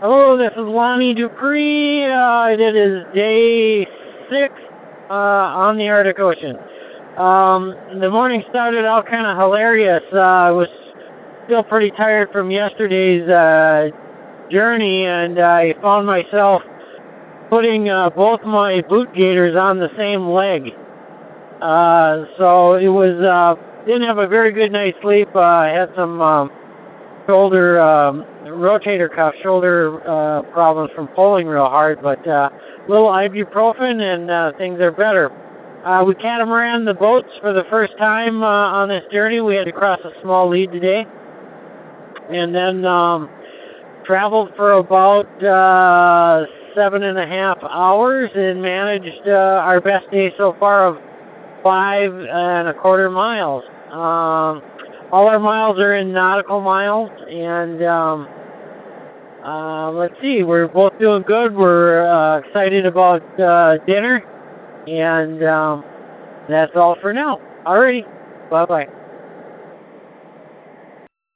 Hello, this is Lonnie Dupre. Uh, it is day six uh, on the Arctic Ocean. Um, the morning started out kind of hilarious. Uh, I was still pretty tired from yesterday's uh, journey, and I found myself putting uh, both my boot gaiters on the same leg. Uh, so it was uh, didn't have a very good night's sleep. Uh, I had some um, shoulder um, rotator cuff shoulder uh, problems from pulling real hard, but uh, little ibuprofen and uh, things are better. Uh, we catamaran the boats for the first time uh, on this journey. We had to cross a small lead today, and then um, traveled for about uh, seven and a half hours and managed uh, our best day so far of five and a quarter miles. Um, all our miles are in nautical miles, and um, uh, let's see, we're both doing good. We're uh, excited about uh, dinner, and um, that's all for now. Alrighty, bye bye.